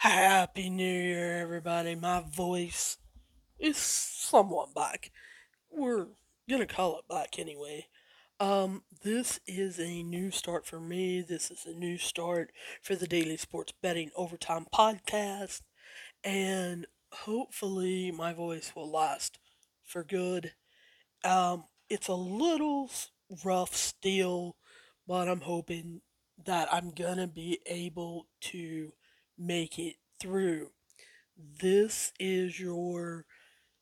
Happy New Year, everybody. My voice is somewhat back. We're gonna call it back anyway. Um, this is a new start for me. This is a new start for the Daily Sports Betting Overtime podcast. And hopefully, my voice will last for good. Um, it's a little rough still, but I'm hoping that I'm gonna be able to make it through. This is your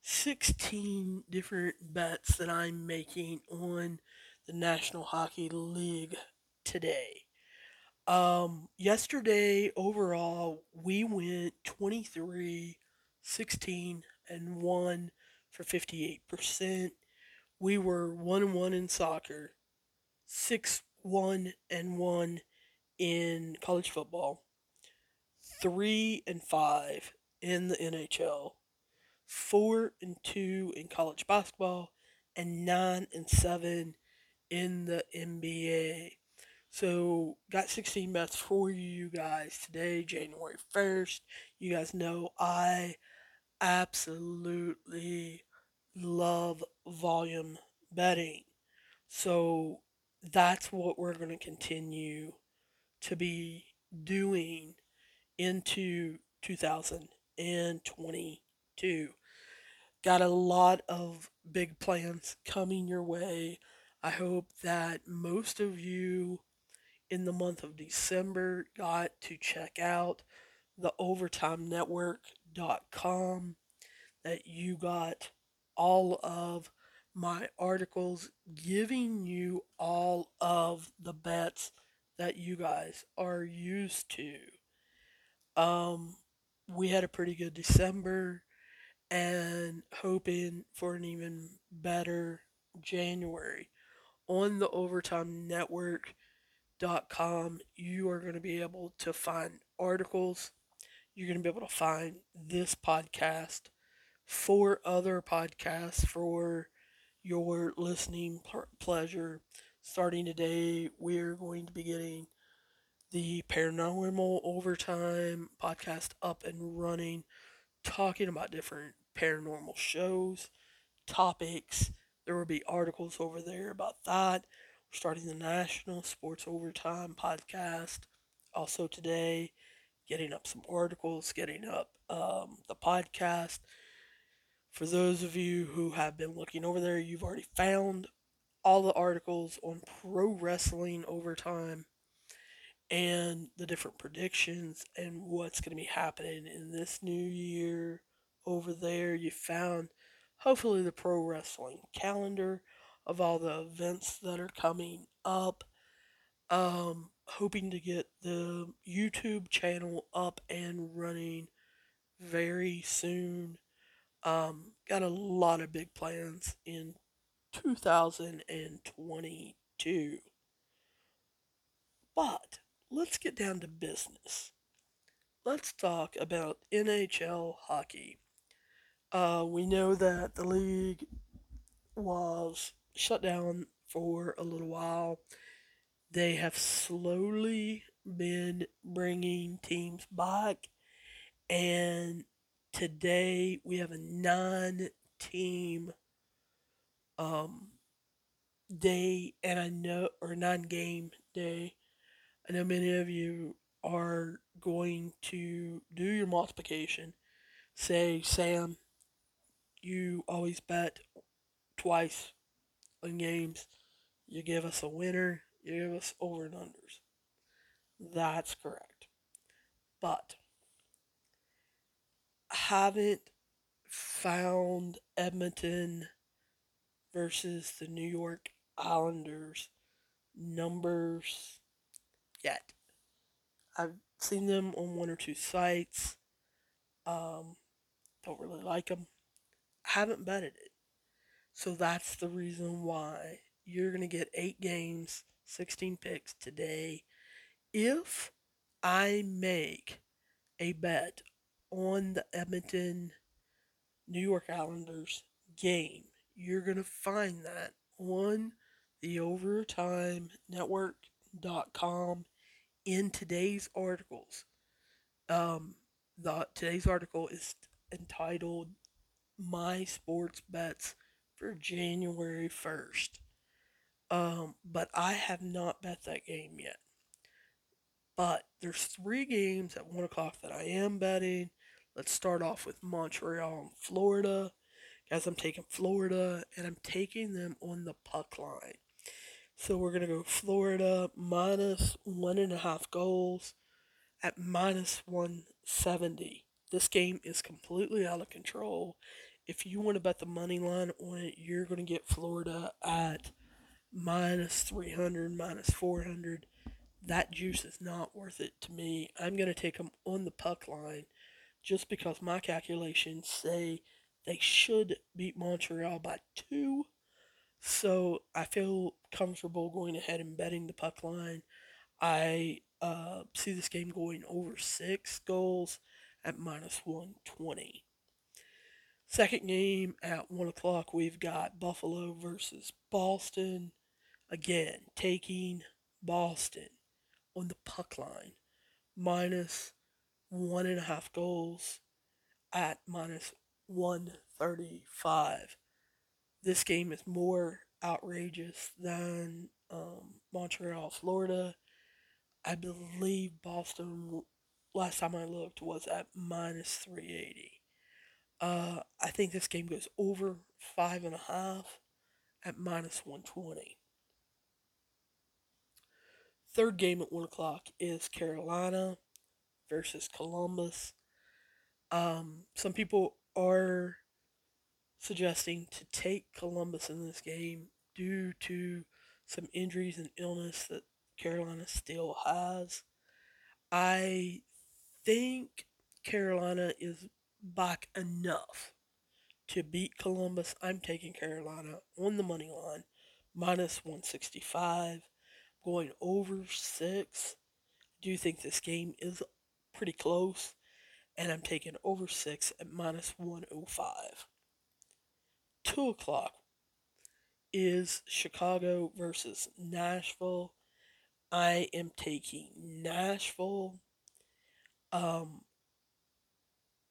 16 different bets that I'm making on the National Hockey League today. Um, yesterday, overall, we went 23, 16, and 1 for 58%. We were 1 1 in soccer, 6 1 and 1 in college football, three and five in the NHL, four and two in college basketball, and nine and seven in the NBA. So, got 16 bets for you guys today, January 1st. You guys know I absolutely love volume betting. So, that's what we're going to continue to be doing into 2022. Got a lot of big plans coming your way. I hope that most of you in the month of December got to check out the overtimenetwork.com that you got all of my articles giving you all of the bets that you guys are used to. Um, we had a pretty good December and hoping for an even better January. On the Overtime Network.com, you are going to be able to find articles. You're going to be able to find this podcast, four other podcasts for your listening pleasure. Starting today, we're going to be getting the Paranormal Overtime podcast up and running, talking about different paranormal shows, topics. There will be articles over there about that. We're starting the National Sports Overtime podcast. Also, today, getting up some articles, getting up um, the podcast. For those of you who have been looking over there, you've already found all the articles on pro wrestling overtime and the different predictions and what's going to be happening in this new year over there. You found hopefully the pro wrestling calendar of all the events that are coming up. Um, hoping to get the YouTube channel up and running very soon. Um, got a lot of big plans in 2022. Let's get down to business. Let's talk about NHL hockey. Uh, we know that the league was shut down for a little while. They have slowly been bringing teams back, and today we have a nine team um, day, and I know, or nine game day. I know many of you are going to do your multiplication. Say, Sam, you always bet twice on games. You give us a winner, you give us over and unders. That's correct. But haven't found Edmonton versus the New York Islanders numbers yet. I've seen them on one or two sites. Um, don't really like them. Haven't betted it. So that's the reason why you're going to get eight games, 16 picks today. If I make a bet on the Edmonton New York Islanders game, you're going to find that on the Overtime Network.com in today's articles. Um, the today's article is entitled "My Sports Bets for January 1st." Um, but I have not bet that game yet. But there's three games at one o'clock that I am betting. Let's start off with Montreal and Florida. Guys, I'm taking Florida and I'm taking them on the puck line. So we're gonna go Florida minus one and a half goals at minus 170. This game is completely out of control. If you want to bet the money line on it, you're going to get Florida at minus 300, minus 400. That juice is not worth it to me. I'm going to take them on the puck line just because my calculations say they should beat Montreal by two. So I feel comfortable going ahead and betting the puck line. I uh, see this game going over six goals at minus 120. Second game at 1 o'clock, we've got Buffalo versus Boston. Again, taking Boston on the puck line, minus one and a half goals at minus 135. This game is more outrageous than um, Montreal, Florida. I believe Boston, last time I looked, was at minus 380. Uh, I think this game goes over five and a half at minus 120. Third game at 1 o'clock is Carolina versus Columbus. Um, some people are suggesting to take Columbus in this game due to some injuries and illness that Carolina still has. I think Carolina is back enough to beat Columbus. I'm taking Carolina on the money line, minus 165, going over six. I do think this game is pretty close, and I'm taking over six at minus 105. Two o'clock is Chicago versus Nashville. I am taking Nashville. Um,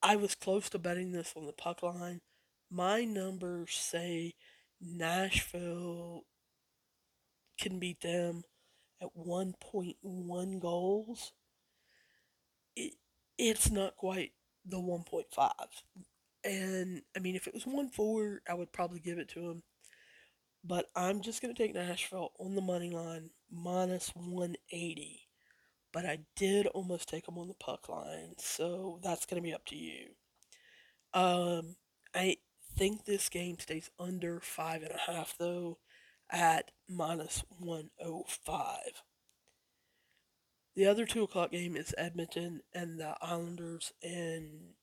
I was close to betting this on the puck line. My numbers say Nashville can beat them at 1.1 goals. It, it's not quite the 1.5. And I mean, if it was 1 4, I would probably give it to him. But I'm just going to take Nashville on the money line minus 180. But I did almost take them on the puck line, so that's going to be up to you. Um, I think this game stays under five and a half though, at minus 105. The other two o'clock game is Edmonton and the Islanders, and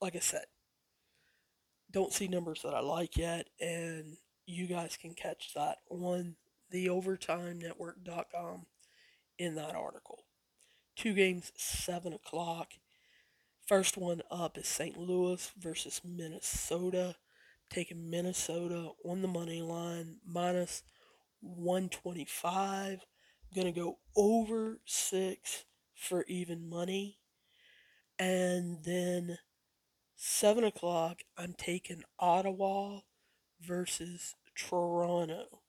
like I said, don't see numbers that I like yet, and you guys can catch that on theovertimenetwork.com in that article. Two games, 7 o'clock. First one up is St. Louis versus Minnesota. Taking Minnesota on the money line, minus 125. Gonna go over six for even money. And then 7 o'clock, I'm taking Ottawa versus Toronto.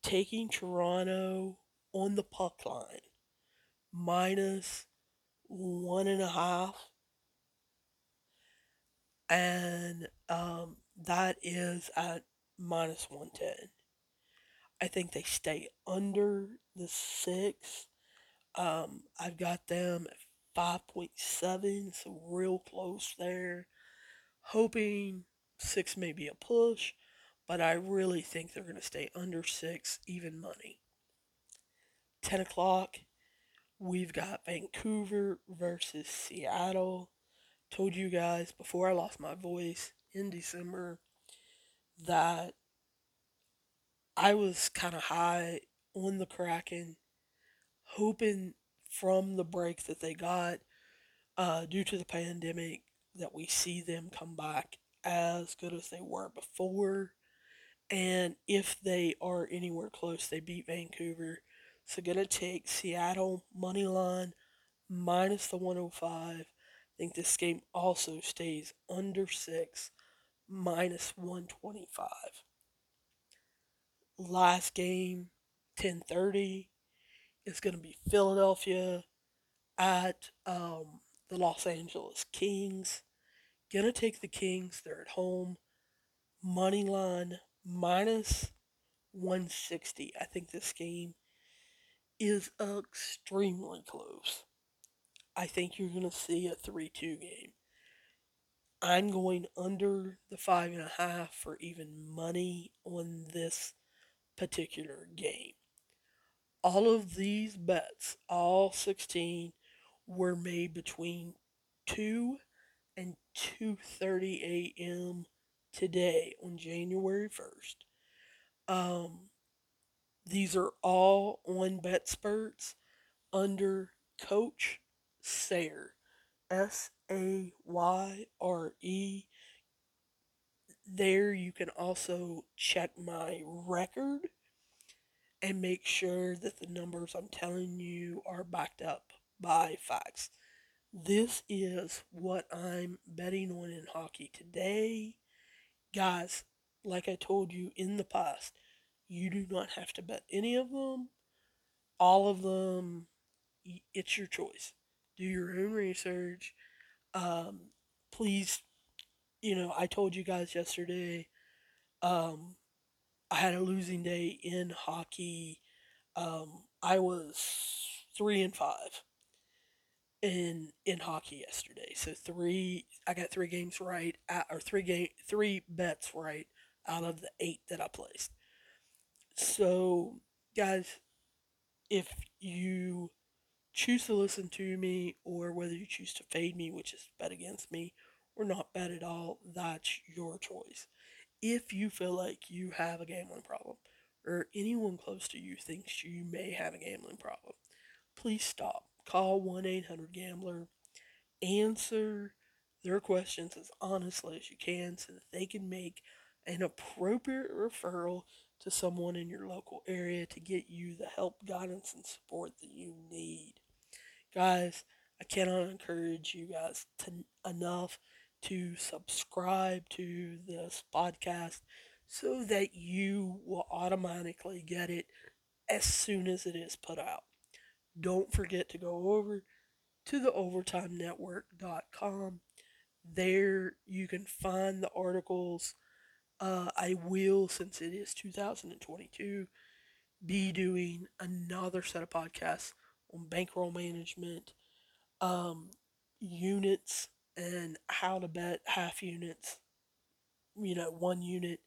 Taking Toronto on the puck line, minus one and a half. And um, that is at minus 110. I think they stay under the six. Um, I've got them at 5.7, so real close there. Hoping six may be a push, but I really think they're going to stay under six, even money. 10 o'clock, we've got Vancouver versus Seattle. Told you guys before I lost my voice in December that I was kind of high on the Kraken, hoping from the break that they got uh, due to the pandemic that we see them come back as good as they were before. And if they are anywhere close, they beat Vancouver. So gonna take Seattle money line minus the 105 I think this game also stays under six, minus 125. Last game, 10:30, is going to be Philadelphia at um, the Los Angeles Kings. Gonna take the Kings. They're at home. Money line minus 160. I think this game is extremely close. I think you're going to see a 3 2 game. I'm going under the five and a half for even money on this particular game. All of these bets, all 16, were made between 2 and 2:30 a.m. today on January 1st. Um, these are all on BetSperts under Coach Sayre, S A Y R E. There you can also check my record and make sure that the numbers I'm telling you are backed up by facts. This is what I'm betting on in hockey today. Guys, like I told you in the past, you do not have to bet any of them. All of them, it's your choice. Do your own research. Um, please, you know, I told you guys yesterday, um, I had a losing day in hockey. Um, I was three and five in in hockey yesterday. So three, I got three games right, or three game, three bets right out of the eight that I placed. So, guys, if you choose to listen to me, or whether you choose to fade me, which is bet against me, or not bet at all, that's your choice. If you feel like you have a gambling problem, or anyone close to you thinks you may have a gambling problem, please stop Call 1 800 Gambler. Answer their questions as honestly as you can so that they can make an appropriate referral to someone in your local area to get you the help, guidance, and support that you need. Guys, I cannot encourage you guys to, enough to subscribe to this podcast so that you will automatically get it as soon as it is put out. Don't forget to go over to the overtimenetwork.com. There you can find the articles. Uh, I will, since it is 2022, be doing another set of podcasts on bankroll management, um, units, and how to bet half units, you know, one unit.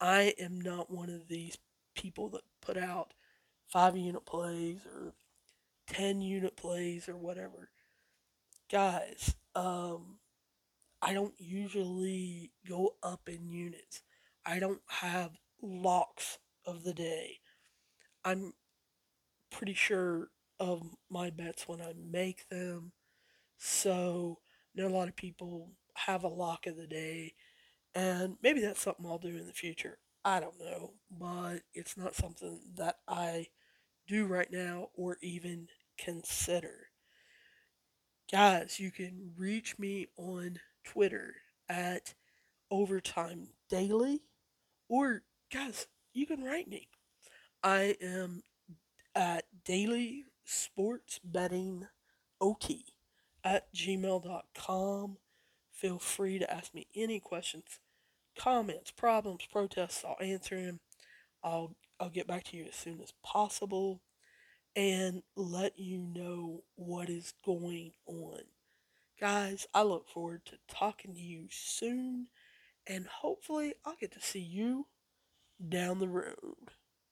I am not one of these people that put out five unit plays or 10 unit plays or whatever. Guys, um, I don't usually go up in units. I don't have locks of the day. I'm pretty sure of my bets when I make them. So, know a lot of people have a lock of the day, and maybe that's something I'll do in the future. I don't know, but it's not something that I do right now or even consider. Guys, you can reach me on Twitter at Overtime Daily, or guys, you can write me. I am at Daily Sports Betting OT at gmail.com. Feel free to ask me any questions, comments, problems, protests. I'll answer them. I'll I'll get back to you as soon as possible and let you know what is going on. Guys, I look forward to talking to you soon, and hopefully, I'll get to see you down the road.